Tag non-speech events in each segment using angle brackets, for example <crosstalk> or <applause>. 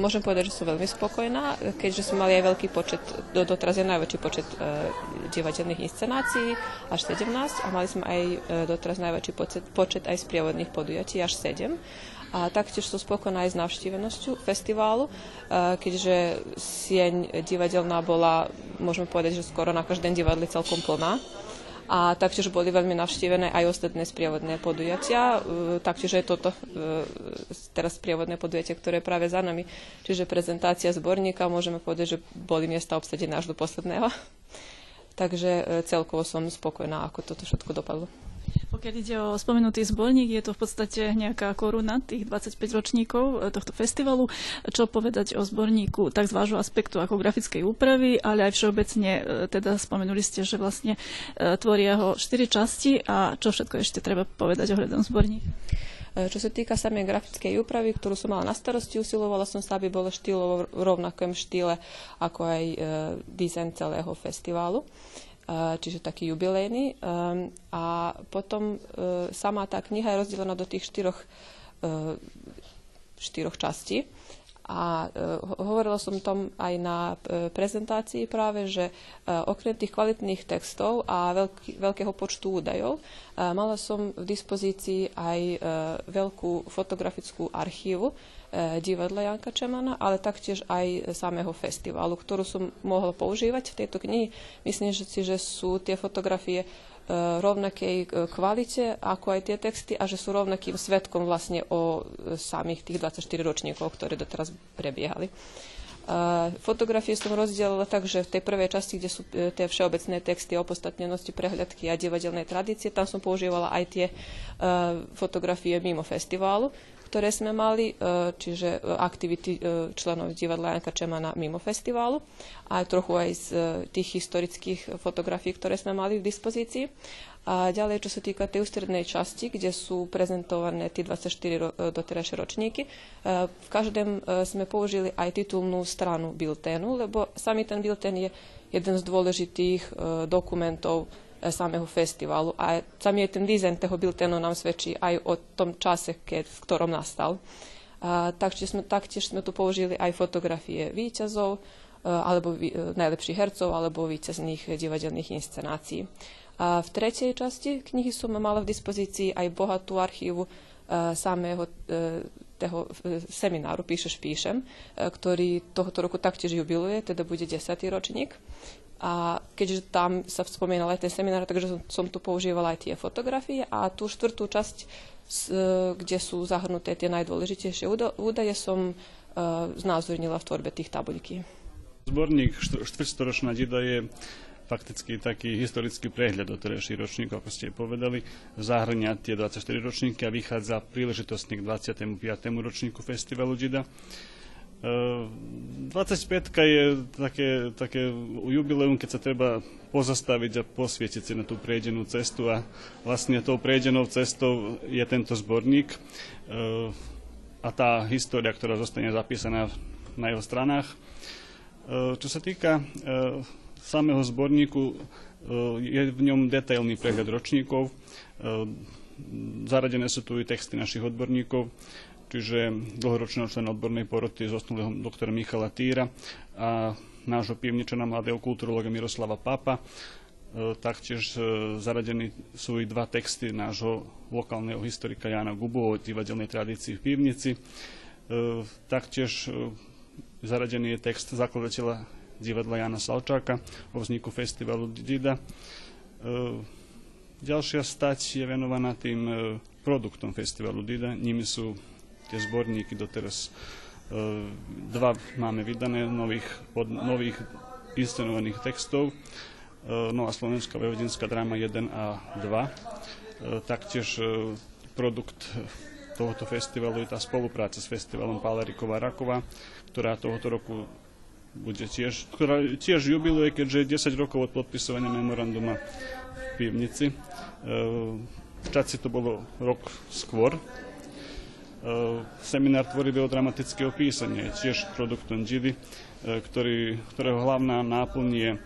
Môžem povedať, že som veľmi spokojná, keďže sme mali aj veľký počet, do, doteraz je najväčší počet e, divadelných inscenácií, až 17, a mali sme aj e, doteraz najväčší počet, počet aj sprievodných podujatí, až 7. A taktiež som spokojná aj s navštívenosťou festiválu, e, keďže sieň divadelná bola, môžeme povedať, že skoro na každém divadle celkom plná a taktiež boli veľmi navštívené aj ostatné sprievodné podujatia. E, taktiež je toto e, teraz sprievodné podujatie, ktoré je práve za nami. Čiže prezentácia zborníka, môžeme povedať, že boli miesta obsadené až do posledného. Takže e, celkovo som spokojná, ako toto všetko dopadlo. Pokiaľ ide o spomenutý zborník, je to v podstate nejaká koruna tých 25 ročníkov eh, tohto festivalu. Čo povedať o zborníku tak z vášho aspektu ako grafickej úpravy, ale aj všeobecne, eh, teda spomenuli ste, že vlastne eh, tvoria ho 4 časti a čo všetko ešte treba povedať ohľadom zborníka? Čo sa týka samej grafickej úpravy, ktorú som mala na starosti, usilovala som sa, aby bolo štýlovo v rovnakom štýle ako aj dizajn celého festiválu čiže taký jubilejný. Ehm, a potom e, sama tá kniha je rozdelená do tých štyroch, štyroch častí. A e, hovorila som tom aj na prezentácii práve, že okrem tých kvalitných textov a veľký, veľkého počtu údajov mala som v dispozícii aj veľkú fotografickú archívu, E, divadla Janka Čemana, ale taktiež aj samého festivalu, ktorú som mohla používať v tejto knihy. Myslím si, že sú tie fotografie e, rovnakej e, kvalite ako aj tie texty a že sú rovnakým svetkom vlastne o samých tých 24 ročníkov, ktoré doteraz prebiehali. Fotografie som rozdielala tak, že v tej prvej časti, kde sú tie všeobecné texty o postatnenosti, prehľadky a divadelnej tradície, tam som používala aj tie fotografie mimo festiválu ktoré sme mali, e, čiže e, aktivity e, členov divadla Janka Čemana mimo festiválu a trochu aj z tých historických fotografií, ktoré sme mali v dispozícii. A ďalej, čo sa týka tej ústrednej časti, kde sú prezentované tie 24 doterajšie ročníky, v každém sme použili aj titulnú stranu bilténu, lebo samý ten biltén je jeden z dôležitých dokumentov samého festivalu. A samý ten dizajn toho biltenu nám svedčí aj o tom čase, keď, v ktorom nastal. A, taktiež, sme, taktiež sme tu použili aj fotografie výťazov, e, alebo e, najlepších hercov, alebo výťazných divadelných inscenácií. A v tretej časti knihy som mala v dispozícii aj bohatú archívu samého toho semináru Píšeš, píšem, ktorý tohoto roku taktiež jubiluje, teda bude 10. ročník. A keďže tam sa spomínal aj ten seminár, takže som, som tu používala aj tie fotografie a tú štvrtú časť, e, kde sú zahrnuté tie najdôležitejšie údaje, som uh, znázornila v tvorbe tých tabuľky. Zborník štvrtstoročná dida je fakticky taký historický prehľad o terajší ročník, ako ste povedali, zahrňa tie 24 ročníky a vychádza príležitostne k 25. ročníku festivalu Džida. 25 je také, také jubileum, keď sa treba pozastaviť a posvietiť si na tú prejdenú cestu a vlastne tou prejdenou cestou je tento zborník. A tá história, ktorá zostane zapísaná na jeho stranách. Čo sa týka samého zborníku, je v ňom detailný prehľad ročníkov, zaradené sú tu i texty našich odborníkov, čiže dlhoročného člena odbornej poroty zosnulého doktora Michala Týra a nášho pivničana mladého kulturologa Miroslava Papa. E, taktiež e, zaradení sú i dva texty nášho lokálneho historika Jana Gubu o divadelnej tradícii v pivnici. E, taktiež zaradený je text zakladateľa divadla Jana Salčáka o vzniku festivalu Dida. Ďalšia stať je venovaná tým produktom festivalu Dida. Nimi sú tie zborníky doteraz. E, dva máme vydané nových, pod, nových inscenovaných textov. E, Nová slovenská vojvodinská dráma 1 a 2. E, taktiež produkt tohoto festivalu je tá spolupráca s festivalom Paleriková Raková, ktorá tohoto roku bude tiež, ktorá tiež jubiluje, keďže 10 rokov od podpisovania memoranduma v pivnici. V Čaci to bolo rok skôr, seminár tvorivého dramatického písania je tiež produktom Džidy, e, ktorý, ktorého hlavná náplň je e,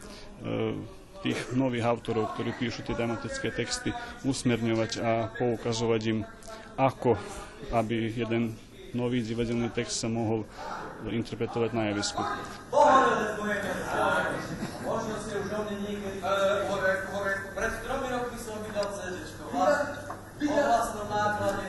tých nových autorov, ktorí píšu tie dramatické texty, usmerňovať a poukazovať im, ako aby jeden nový divadelný text sa mohol interpretovať na javisku. Možno ste už o mne niekedy... Pred tromi rokmi som vydal CD. O vlastnom náklade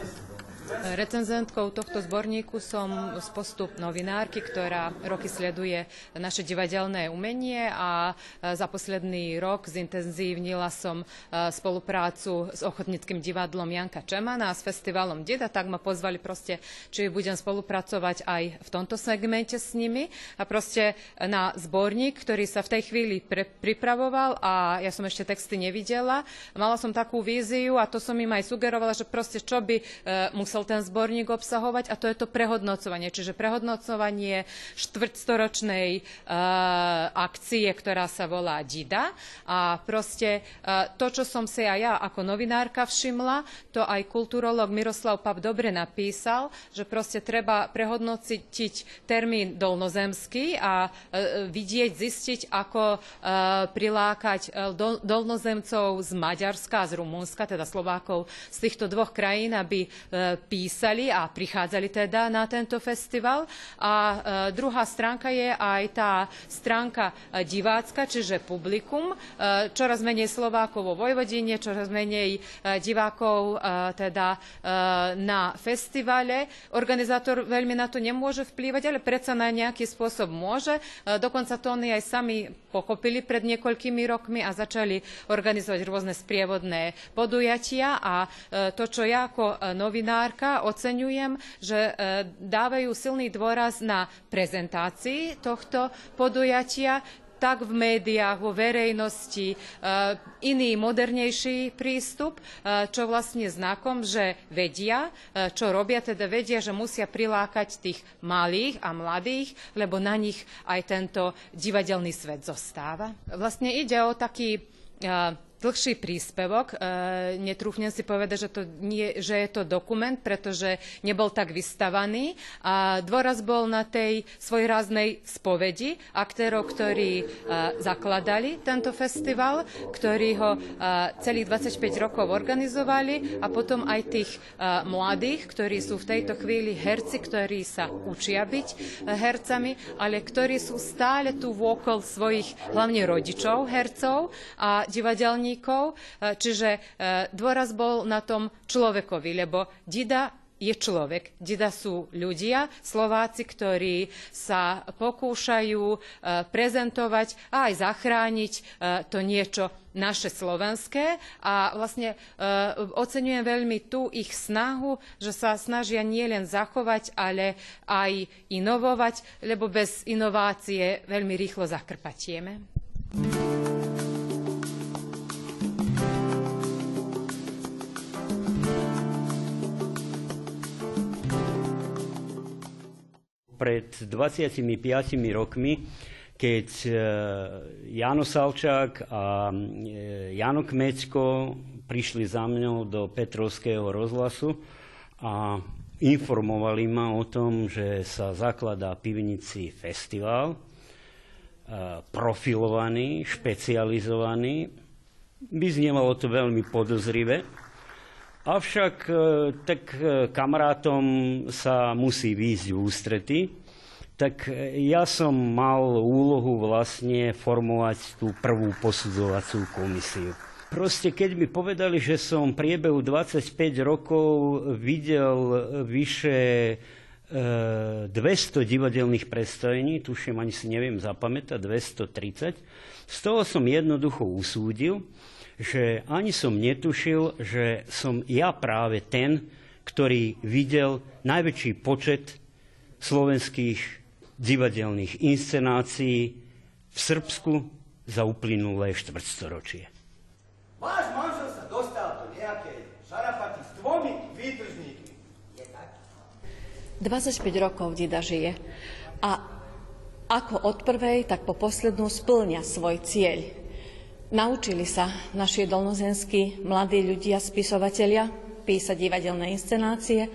Recenzentkou tohto zborníku som z postup novinárky, ktorá roky sleduje naše divadelné umenie a e, za posledný rok zintenzívnila som e, spoluprácu s ochotnickým divadlom Janka Čemana a s festivalom Dida, tak ma pozvali proste, či budem spolupracovať aj v tomto segmente s nimi a proste na zborník, ktorý sa v tej chvíli pripravoval a ja som ešte texty nevidela. Mala som takú víziu a to som im aj sugerovala, že proste čo by e, musel ten zborník obsahovať a to je to prehodnocovanie. Čiže prehodnocovanie štvrtstoročnej uh, akcie, ktorá sa volá DIDA. A proste uh, to, čo som si aj ja ako novinárka všimla, to aj kulturolog Miroslav Pap dobre napísal, že proste treba prehodnotiť termín dolnozemský a uh, vidieť, zistiť, ako prilákať dolnozemcov z Maďarska a z Rumunska, teda Slovákov z týchto dvoch krajín, aby písali a prichádzali teda na tento festival. A e, druhá stránka je aj tá stránka e, divácka, čiže publikum. E, čoraz menej Slovákov vo Vojvodine, čoraz menej divákov teda na festivale. Organizátor veľmi na to nemôže vplývať, ale predsa na nejaký spôsob môže. Dokonca to oni aj sami pochopili pred niekoľkými rokmi a začali organizovať rôzne sprievodné podujatia a to, čo ja ako novinár novinárka oceňujem, že e, dávajú silný dôraz na prezentácii tohto podujatia, tak v médiách, vo verejnosti, e, iný, modernejší prístup, e, čo vlastne znakom, že vedia, čo robia, teda vedia, že musia prilákať tých malých a mladých, lebo na nich aj tento divadelný svet zostáva. Vlastne ide o taký dlhší príspevok. E, netrúfnem si povedať, že, to nie, že je to dokument, pretože nebol tak vystavaný. A dôraz bol na tej svojráznej spovedi aktérov, ktorí e, zakladali tento festival, ktorí ho e, celých 25 rokov organizovali a potom aj tých mladých, ktorí sú v tejto chvíli herci, ktorí sa učia byť hercami, ale ktorí sú stále tu vôkol svojich hlavne rodičov, hercov a divadelníkov právnikov, e, čiže e, dôraz bol na tom človekovi, lebo Dida je človek. Dida sú ľudia, Slováci, ktorí sa pokúšajú e, prezentovať a aj zachrániť to niečo naše slovenské a vlastne oceňujem veľmi tú ich snahu, že sa snažia nielen zachovať, ale aj inovovať, lebo bez inovácie veľmi rýchlo zakrpatieme. Pred 25 rokmi, keď e, Jano Salčák a e, Jano Kmecko prišli za mňou do Petrovského rozhlasu a informovali ma o tom, že sa zakladá pivnici festival, e, profilovaný, špecializovaný. Vyznievalo to veľmi podozrivé, Avšak e, tak e, kamarátom sa musí výjsť v ústrety, tak e, ja som mal úlohu vlastne formovať tú prvú posudzovacú komisiu. Proste keď mi povedali, že som priebehu 25 rokov videl vyše 200 divadelných predstavení, tuším, ani si neviem zapamätať, 230, z toho som jednoducho usúdil, že ani som netušil, že som ja práve ten, ktorý videl najväčší počet slovenských divadelných inscenácií v Srbsku za uplynulé štvrtstoročie. Váš manžel sa dostal do nejakej šarapaty s dvomi výtržníkmi. Je tak? 25 rokov Dida žije. A ako od prvej, tak po poslednú splňa svoj cieľ. Naučili sa naši dolnozenskí mladí ľudia, spisovatelia, písať divadelné inscenácie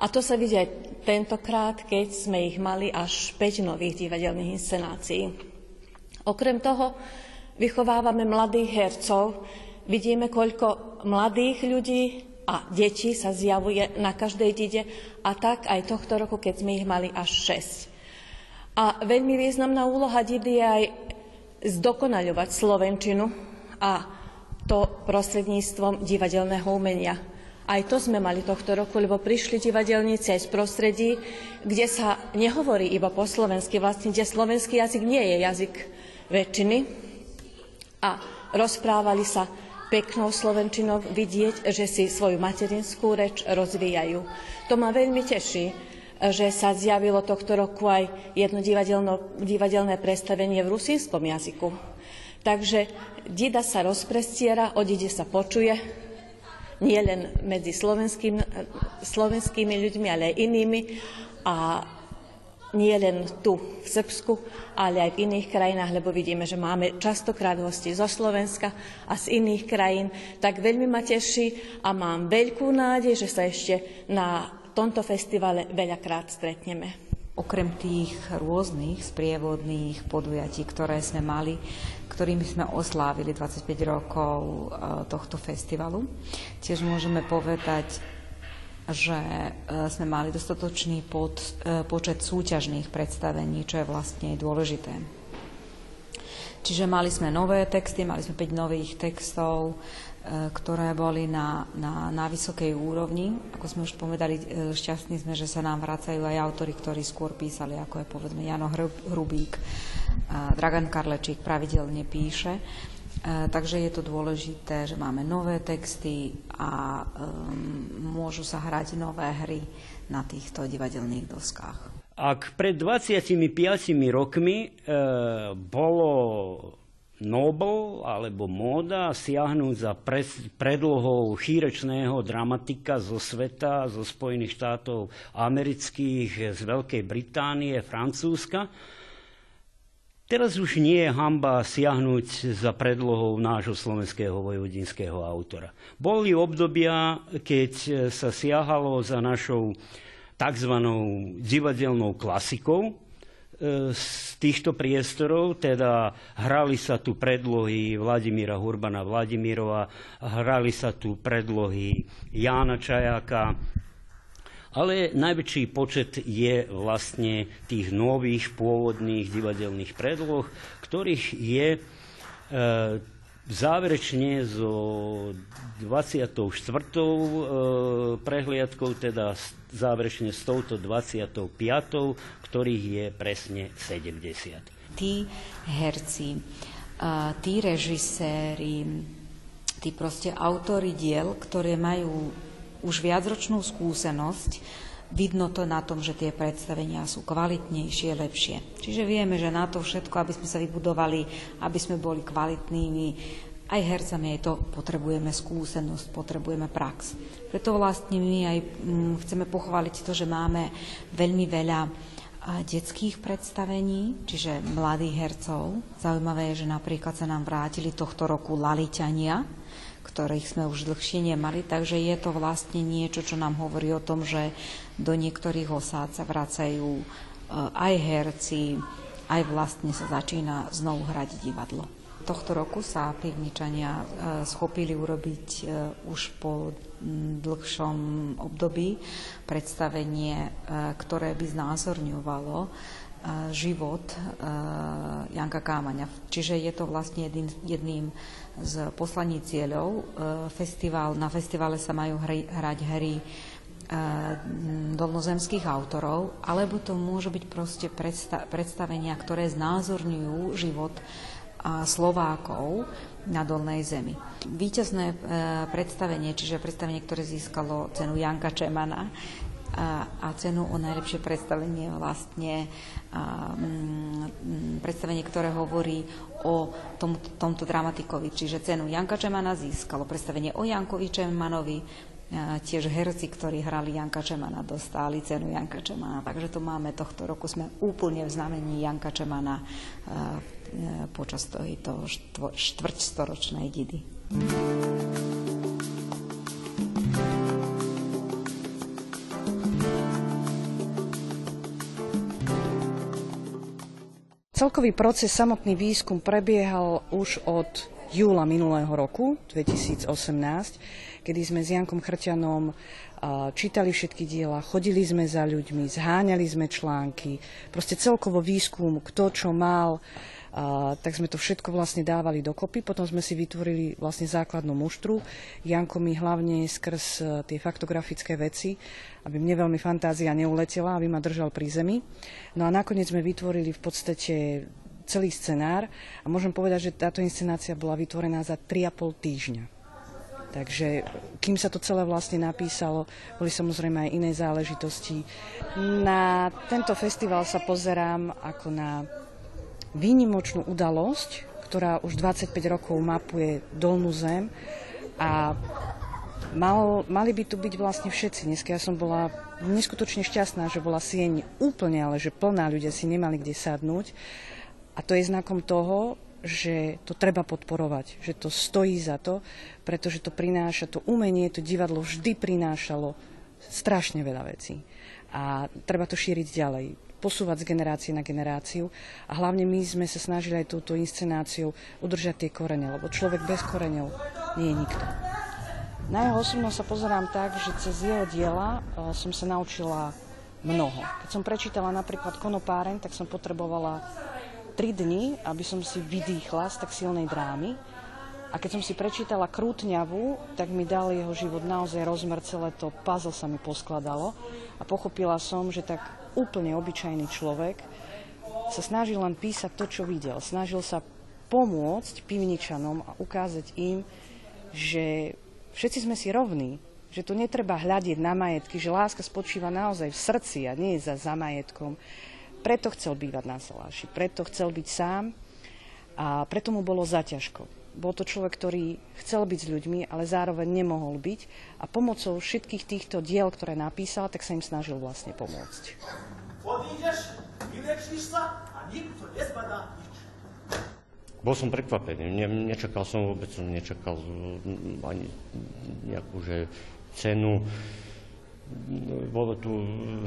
a to sa vidí aj tentokrát, keď sme ich mali až 5 nových divadelných inscenácií. Okrem toho vychovávame mladých hercov, vidíme, koľko mladých ľudí a detí sa zjavuje na každej dide a tak aj tohto roku, keď sme ich mali až 6. A veľmi významná úloha didy je aj zdokonaľovať Slovenčinu a to prostredníctvom divadelného umenia. Aj to sme mali tohto roku, lebo prišli divadelníci aj z prostredí, kde sa nehovorí iba po slovensky, vlastne kde slovenský jazyk nie je jazyk väčšiny. A rozprávali sa peknou slovenčinou vidieť, že si svoju materinskú reč rozvíjajú. To ma veľmi teší, že sa zjavilo tohto roku aj jedno divadelné predstavenie v rusínskom jazyku. Takže Dida sa rozprestiera, o Dide sa počuje, nie len medzi slovenským, slovenskými ľuďmi, ale aj inými. A nie len tu v Srbsku, ale aj v iných krajinách, lebo vidíme, že máme častokrát hosti zo Slovenska a z iných krajín. Tak veľmi ma teší a mám veľkú nádej, že sa ešte na tomto festivale veľakrát stretneme. Okrem tých rôznych sprievodných podujatí, ktoré sme mali, ktorými sme oslávili 25 rokov e, tohto festivalu, tiež môžeme povedať, že e, sme mali dostatočný pod, e, počet súťažných predstavení, čo je vlastne dôležité. Čiže mali sme nové texty, mali sme 5 nových textov, ktoré boli na, na, na vysokej úrovni. Ako sme už povedali, šťastní sme, že sa nám vracajú aj autory, ktorí skôr písali, ako je povedzme Jano Hrubík, Dragan Karlečík pravidelne píše. E, takže je to dôležité, že máme nové texty a um, môžu sa hrať nové hry na týchto divadelných doskách. Ak pred 25 rokmi e, bolo Nobel alebo móda siahnuť za predlohou chýrečného dramatika zo sveta, zo Spojených štátov amerických, z Veľkej Británie, Francúzska, Teraz už nie je hamba siahnuť za predlohou nášho slovenského vojvodinského autora. Boli obdobia, keď sa siahalo za našou tzv. divadelnou klasikou, z týchto priestorov, teda hrali sa tu predlohy Vladimíra Hurbana Vladimirova, hrali sa tu predlohy Jána Čajáka, ale najväčší počet je vlastne tých nových pôvodných divadelných predloh, ktorých je e, záverečne zo 24. E, prehliadkou, teda záverečne s touto 25., ktorých je presne 70. Tí herci, tí režiséri, tí proste autory diel, ktoré majú už viacročnú skúsenosť, vidno to na tom, že tie predstavenia sú kvalitnejšie, lepšie. Čiže vieme, že na to všetko, aby sme sa vybudovali, aby sme boli kvalitnými, aj hercami aj to potrebujeme skúsenosť, potrebujeme prax. Preto vlastne my aj mm, chceme pochváliť to, že máme veľmi veľa detských predstavení, čiže mladých hercov. Zaujímavé je, že napríklad sa nám vrátili tohto roku Laliťania, ktorých sme už dlhšie nemali, takže je to vlastne niečo, čo nám hovorí o tom, že do niektorých osád sa vracajú e, aj herci, aj vlastne sa začína znovu hrať divadlo. Tohto roku sa pivničania e, schopili urobiť e, už po dlhšom období predstavenie, ktoré by znázorňovalo život Janka Kámaňa. Čiže je to vlastne jedným, jedným z poslaní cieľov. Festival, na festivale sa majú hrať hry dolnozemských autorov, alebo to môžu byť proste predsta- predstavenia, ktoré znázorňujú život Slovákov na Dolnej zemi. Výťazné e, predstavenie, čiže predstavenie, ktoré získalo cenu Janka Čemana, a, cenu o najlepšie predstavenie vlastne predstavenie, ktoré hovorí o tom, tomto dramatikovi, čiže cenu Janka Čemana získalo predstavenie o Jankovi Čemanovi, tiež herci, ktorí hrali Janka Čemana, dostali cenu Janka Čemana. Takže tu máme tohto roku, sme úplne v znamení Janka Čemana a, počas tohto štvrťstoročnej didy. Celkový proces, samotný výskum prebiehal už od júla minulého roku, 2018, kedy sme s Jankom Chrťanom čítali všetky diela, chodili sme za ľuďmi, zháňali sme články, proste celkovo výskum, kto čo mal, a, tak sme to všetko vlastne dávali dokopy. Potom sme si vytvorili vlastne základnú muštru. Janko mi hlavne skrz e, tie faktografické veci, aby mne veľmi fantázia neuletela, aby ma držal pri zemi. No a nakoniec sme vytvorili v podstate celý scenár a môžem povedať, že táto inscenácia bola vytvorená za 3,5 týždňa. Takže kým sa to celé vlastne napísalo, boli samozrejme aj iné záležitosti. Na tento festival sa pozerám ako na výnimočnú udalosť, ktorá už 25 rokov mapuje dolnú zem a mal, mali by tu byť vlastne všetci. Dneska ja som bola neskutočne šťastná, že bola sieň úplne, ale že plná ľudia si nemali kde sadnúť. A to je znakom toho, že to treba podporovať, že to stojí za to, pretože to prináša, to umenie, to divadlo vždy prinášalo strašne veľa vecí. A treba to šíriť ďalej posúvať z generácie na generáciu. A hlavne my sme sa snažili aj túto inscenáciou udržať tie korene, lebo človek bez koreňov nie je nikto. Na jeho osobnosť sa pozerám tak, že cez jeho diela e, som sa naučila mnoho. Keď som prečítala napríklad Konopáren, tak som potrebovala 3 dni, aby som si vydýchla z tak silnej drámy. A keď som si prečítala Krútňavu, tak mi dal jeho život naozaj rozmer, celé to puzzle sa mi poskladalo a pochopila som, že tak úplne obyčajný človek sa snažil len písať to, čo videl. Snažil sa pomôcť pivničanom a ukázať im, že všetci sme si rovní, že tu netreba hľadiť na majetky, že láska spočíva naozaj v srdci a nie je za, za majetkom. Preto chcel bývať na Saláši, preto chcel byť sám a preto mu bolo zaťažko. Bol to človek, ktorý chcel byť s ľuďmi, ale zároveň nemohol byť a pomocou všetkých týchto diel, ktoré napísal, tak sa im snažil vlastne pomôcť. Odídeš, vylečíš sa a nikto nezbadá nič. Bol som prekvapený, ne, nečakal som vôbec, som nečakal mm, ani nejakú že cenu. Bolo tu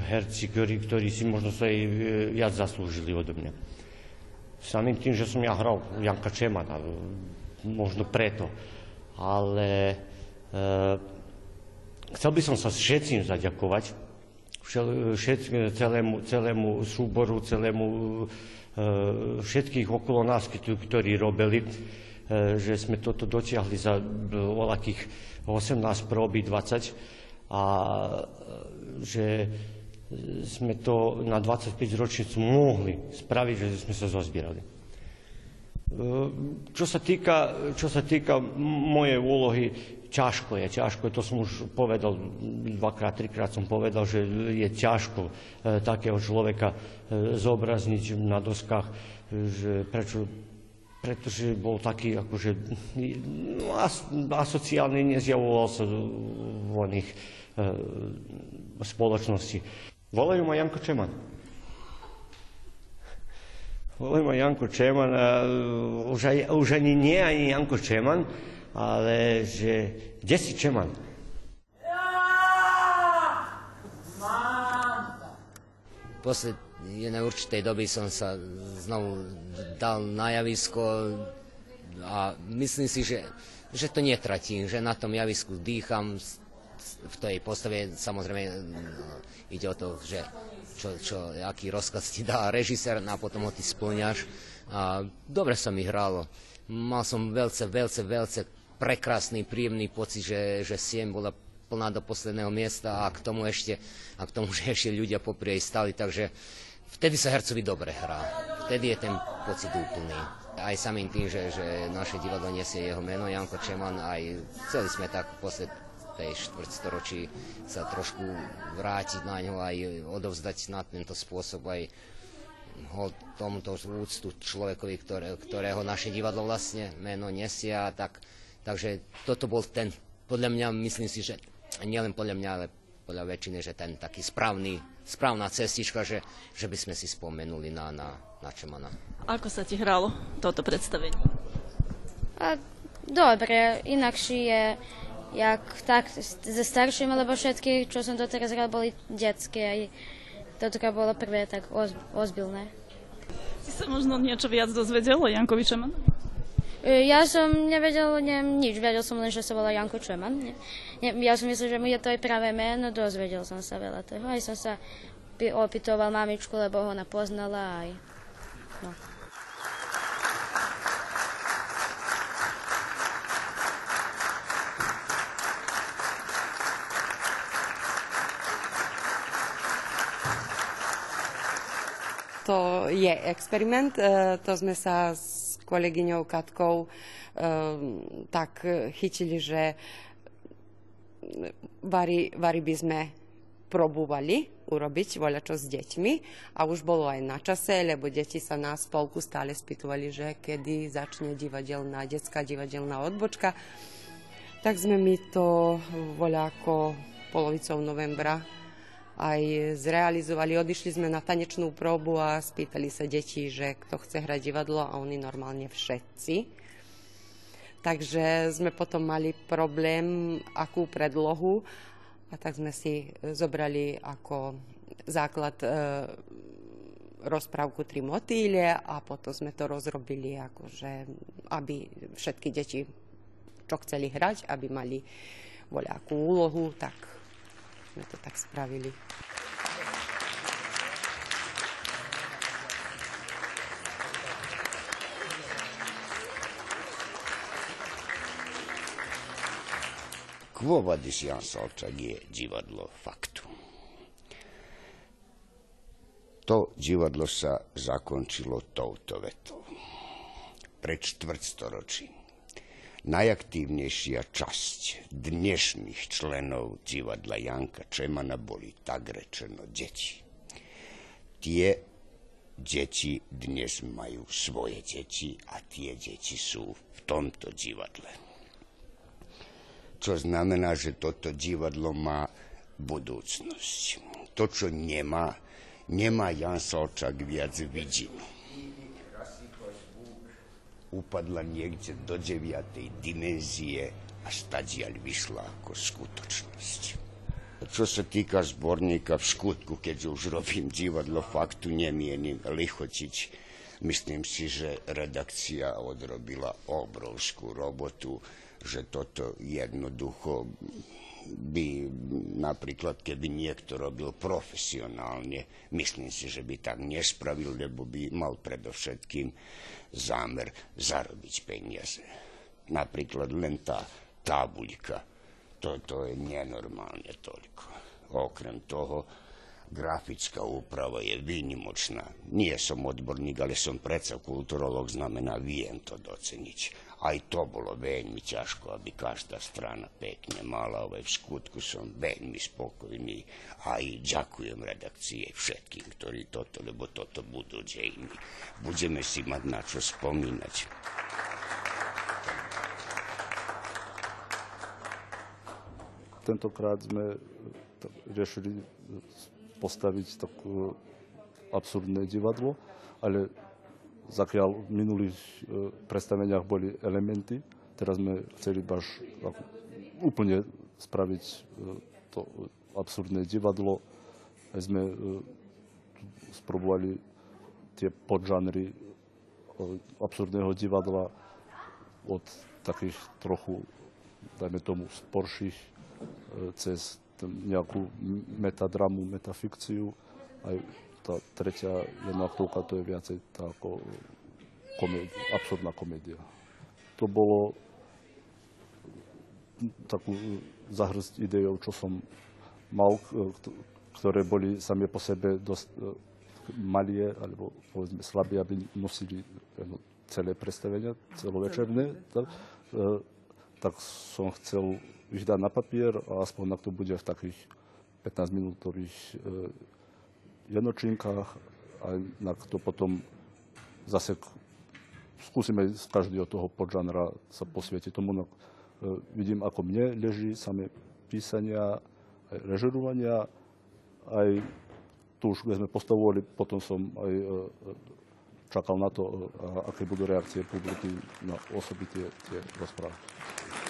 herci, ktorí, ktorí si možno sa aj e, viac zaslúžili odo mňa. Samým tým, že som ja hral Janka Čemana, možno preto. Ale e, chcel by som sa všetkým zaďakovať, všet, celému, celému súboru, celému e, všetkých okolo nás, ktorí robili, e, že sme toto dotiahli za voľakých 18 proby 20 a že sme to na 25 ročnicu mohli spraviť, že sme sa zozbierali. Čo sa týka, čo sa týka mojej úlohy, ťažko je, ťažko je, to som už povedal, dvakrát, trikrát som povedal, že je ťažko e, takého človeka e, zobrazniť na doskách, že prečo, pretože bol taký akože no, as, asociálny, nezjavoval sa v oných e, spoločnosti. Volajú ma Janko Čeman. Volím Janko Čeman, a už, aj, už ani nie ani Janko Čeman, ale že kde si Čeman? Posle jednej určitej doby som sa znovu dal na javisko a myslím si, že, že to netratím, že na tom javisku dýcham, v tej postave samozrejme ide o to, že čo, čo, aký rozkaz ti dá režisér a potom ho ty splňaš. A dobre sa mi hralo. Mal som veľce, veľce, veľce prekrásny, príjemný pocit, že, že siem bola plná do posledného miesta a k tomu ešte, a k tomu, <laughs> že ešte ľudia popri jej stali, takže vtedy sa hercovi dobre hrá. Vtedy je ten pocit úplný. Aj samým tým, že, že naše divadlo nesie jeho meno, Janko Čeman, aj chceli sme tak posled, tej štvrtstoročí sa trošku vrátiť na ňo aj odovzdať na tento spôsob aj ho tomuto úctu človekovi, ktoré, ktorého naše divadlo vlastne meno nesia. Tak, takže toto bol ten, podľa mňa, myslím si, že nielen podľa mňa, ale podľa väčšiny, že ten taký správny, správna cestička, že, že by sme si spomenuli na, na, na Čemana. Ako sa ti hralo toto predstavenie? A, dobre, inakšie je jak tak ze starším, lebo všetky, čo som doteraz hral, boli detské. Aj toto bolo prvé tak ozbilné. Si sa možno niečo viac dozvedel o Jankovi Čemanovi? Ja som nevedel neviem, nič, vedel som len, že sa volá Janko Čeman. Ne, ne, ja som myslel, že mu je to aj pravé meno, dozvedel som sa veľa toho. Aj som sa opýtoval mamičku, lebo ho ona aj... No. To je experiment, e, to sme sa s kolegyňou Katkou e, tak chytili, že vari, vari by sme probúvali urobiť voľačo s deťmi a už bolo aj na čase, lebo deti sa na spolku stále spýtovali, že kedy začne divadelná, detská divadelná odbočka. Tak sme mi to voľako polovicou novembra aj zrealizovali. Odišli sme na tanečnú probu a spýtali sa deti, že kto chce hrať divadlo a oni normálne všetci. Takže sme potom mali problém, akú predlohu a tak sme si zobrali ako základ e, rozprávku Tri motýle a potom sme to rozrobili, akože, aby všetky deti, čo chceli hrať, aby mali voľakú úlohu, tak sme to tak spravili. Quo vadis Jan Salčak je divadlo faktu. To divadlo sa zakončilo touto vetou. Pred štvrtstoročím najaktívnejšia časť dnešných členov divadla Janka Čemana boli tak rečeno deti. Tie deti dnes majú svoje deti a tie deti sú v tomto divadle. Čo znamená, že toto divadlo má budúcnosť. To, čo nemá, nemá Jan Solčak viac vidinu upadla niekde do deviatej dimenzie a stadiaľ vyšla ako skutočnosť. Čo sa týka zborníka v skutku, keď už robím divadlo faktu, nemienim lichotiť. Myslím si, že redakcia odrobila obrovskú robotu, že toto jednoducho by napríklad, keby niekto robil profesionálne, myslím si, že by tak nespravil, lebo by mal predovšetkým zámer zarobiť peniaze. Napríklad len tá tabuľka, to, to je nenormálne toľko. Okrem toho, grafická úprava je výnimočná. Nie som odborník, ale som predsa kulturolog, znamená, viem to doceniť aj to bolo veľmi ťažko, aby každá strana pekne mala, ale v skutku som veľmi spokojný. Aj ďakujem redakcie všetkým, ktorí toto, lebo toto budú dejiny. Budeme si mať na čo spomínať. Tentokrát sme riešili postaviť takú absurdné divadlo, ale zakiaľ v minulých e, predstaveniach boli elementy, teraz sme chceli baš úplne spraviť e, to absurdné divadlo. Aj sme e, sprobovali tie podžanry absurdného divadla od takých trochu, dajme tomu, sporších cez nejakú metadramu, metafikciu, aj tá tretia jedna aktovka to je viacej tá ako komédia, absurdná komédia. To bolo takú zahrzť ideou, čo som mal, ktoré boli sami po sebe dosť e, malie, alebo povedzme slabé, aby nosili celé predstavenia, celovečerné, tak, e, tak som chcel ich dať na papier a aspoň na to bude v takých 15-minútových e, jednočinkách a inak to potom zase skúsime z každého toho podžanra sa posvietiť tomu. No, e, vidím, ako mne leží samé písania, aj režerovania, aj tu už, keď sme postavovali, potom som aj e, čakal na to, e, aké budú reakcie publiky na osoby tie, tie rozprávky.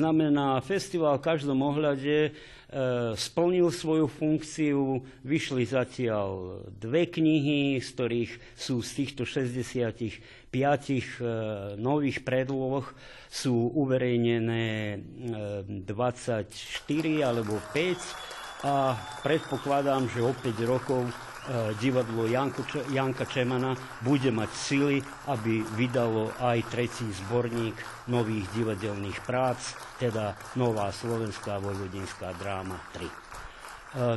Znamená, festival v každom ohľade e, splnil svoju funkciu, vyšli zatiaľ dve knihy, z ktorých sú z týchto 65 e, nových predloh sú uverejnené e, 24 alebo 5 a predpokladám, že o 5 rokov E, divadlo Janko, Janka Čemana bude mať sily, aby vydalo aj tretí zborník nových divadelných prác, teda Nová slovenská vojvodinská dráma 3. E,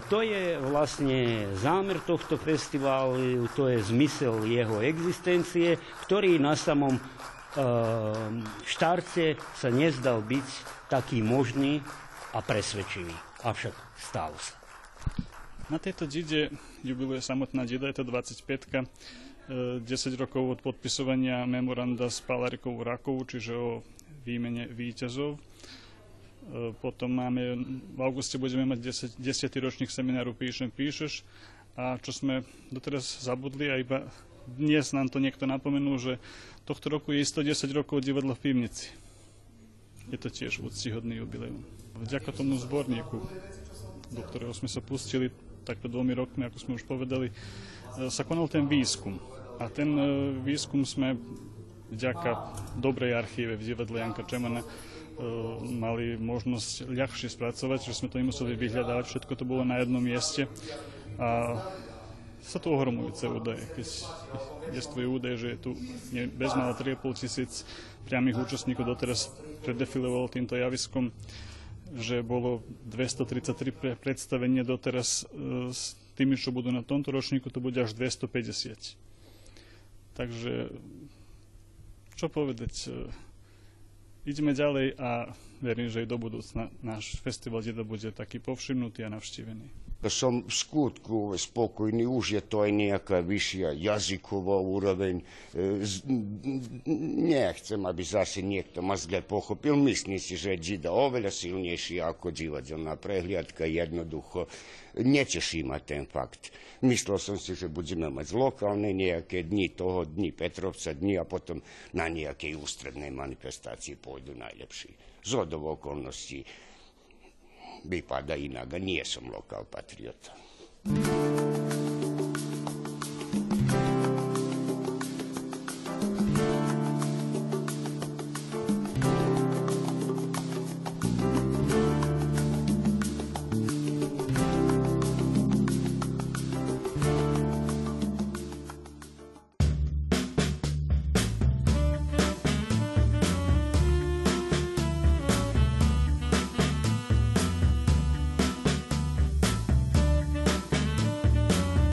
to je vlastne zámer tohto festivalu, to je zmysel jeho existencie, ktorý na samom e, štarte sa nezdal byť taký možný a presvedčivý. Avšak stalo sa. Na tejto dide jubiluje samotná dida, je to 25 10 rokov od podpisovania memoranda s Palarikou Rakovou, čiže o výmene víťazov. E, potom máme, v auguste budeme mať 10, 10. ročník semináru Píšem, píšeš. A čo sme doteraz zabudli a iba dnes nám to niekto napomenul, že tohto roku je 110 rokov divadlo v Pivnici. Je to tiež úctihodný jubileum. Vďaka tomu zborníku, do ktorého sme sa pustili, takto dvomi rokmi, ako sme už povedali, e, sa konal ten výskum. A ten e, výskum sme vďaka dobrej archíve v divadle Janka Čemana e, mali možnosť ľahšie spracovať, že sme to nemuseli vyhľadávať, všetko to bolo na jednom mieste. A sa tu ohromujúce údaje. Keď jestvuje údaj, že je tu bezmála 3,5 tisíc priamých účastníkov doteraz predefilovalo týmto javiskom, že bolo 233 predstavenia doteraz e, s tými, čo budú na tomto ročníku, to bude až 250. Takže, čo povedať, e, ideme ďalej a verím, že aj do budúcna náš festival Deda bude taký povšimnutý a navštívený som v skutku spokojni, už je to aj nejaká vyššia jazyková úroveň. Nechcem, aby zase niekto ma zle pochopil. Myslím si, že Džida oveľa silnejší ako divadelná prehliadka. Jednoducho neteší ma ten fakt. Myslel som si, že budeme mať lokálne nejaké dni toho, dni Petrovca, dni a potom na nejakej ústrednej manifestácii pôjdu najlepší. Zhodov okolností bi pa da inaga nijesam lokal patriota.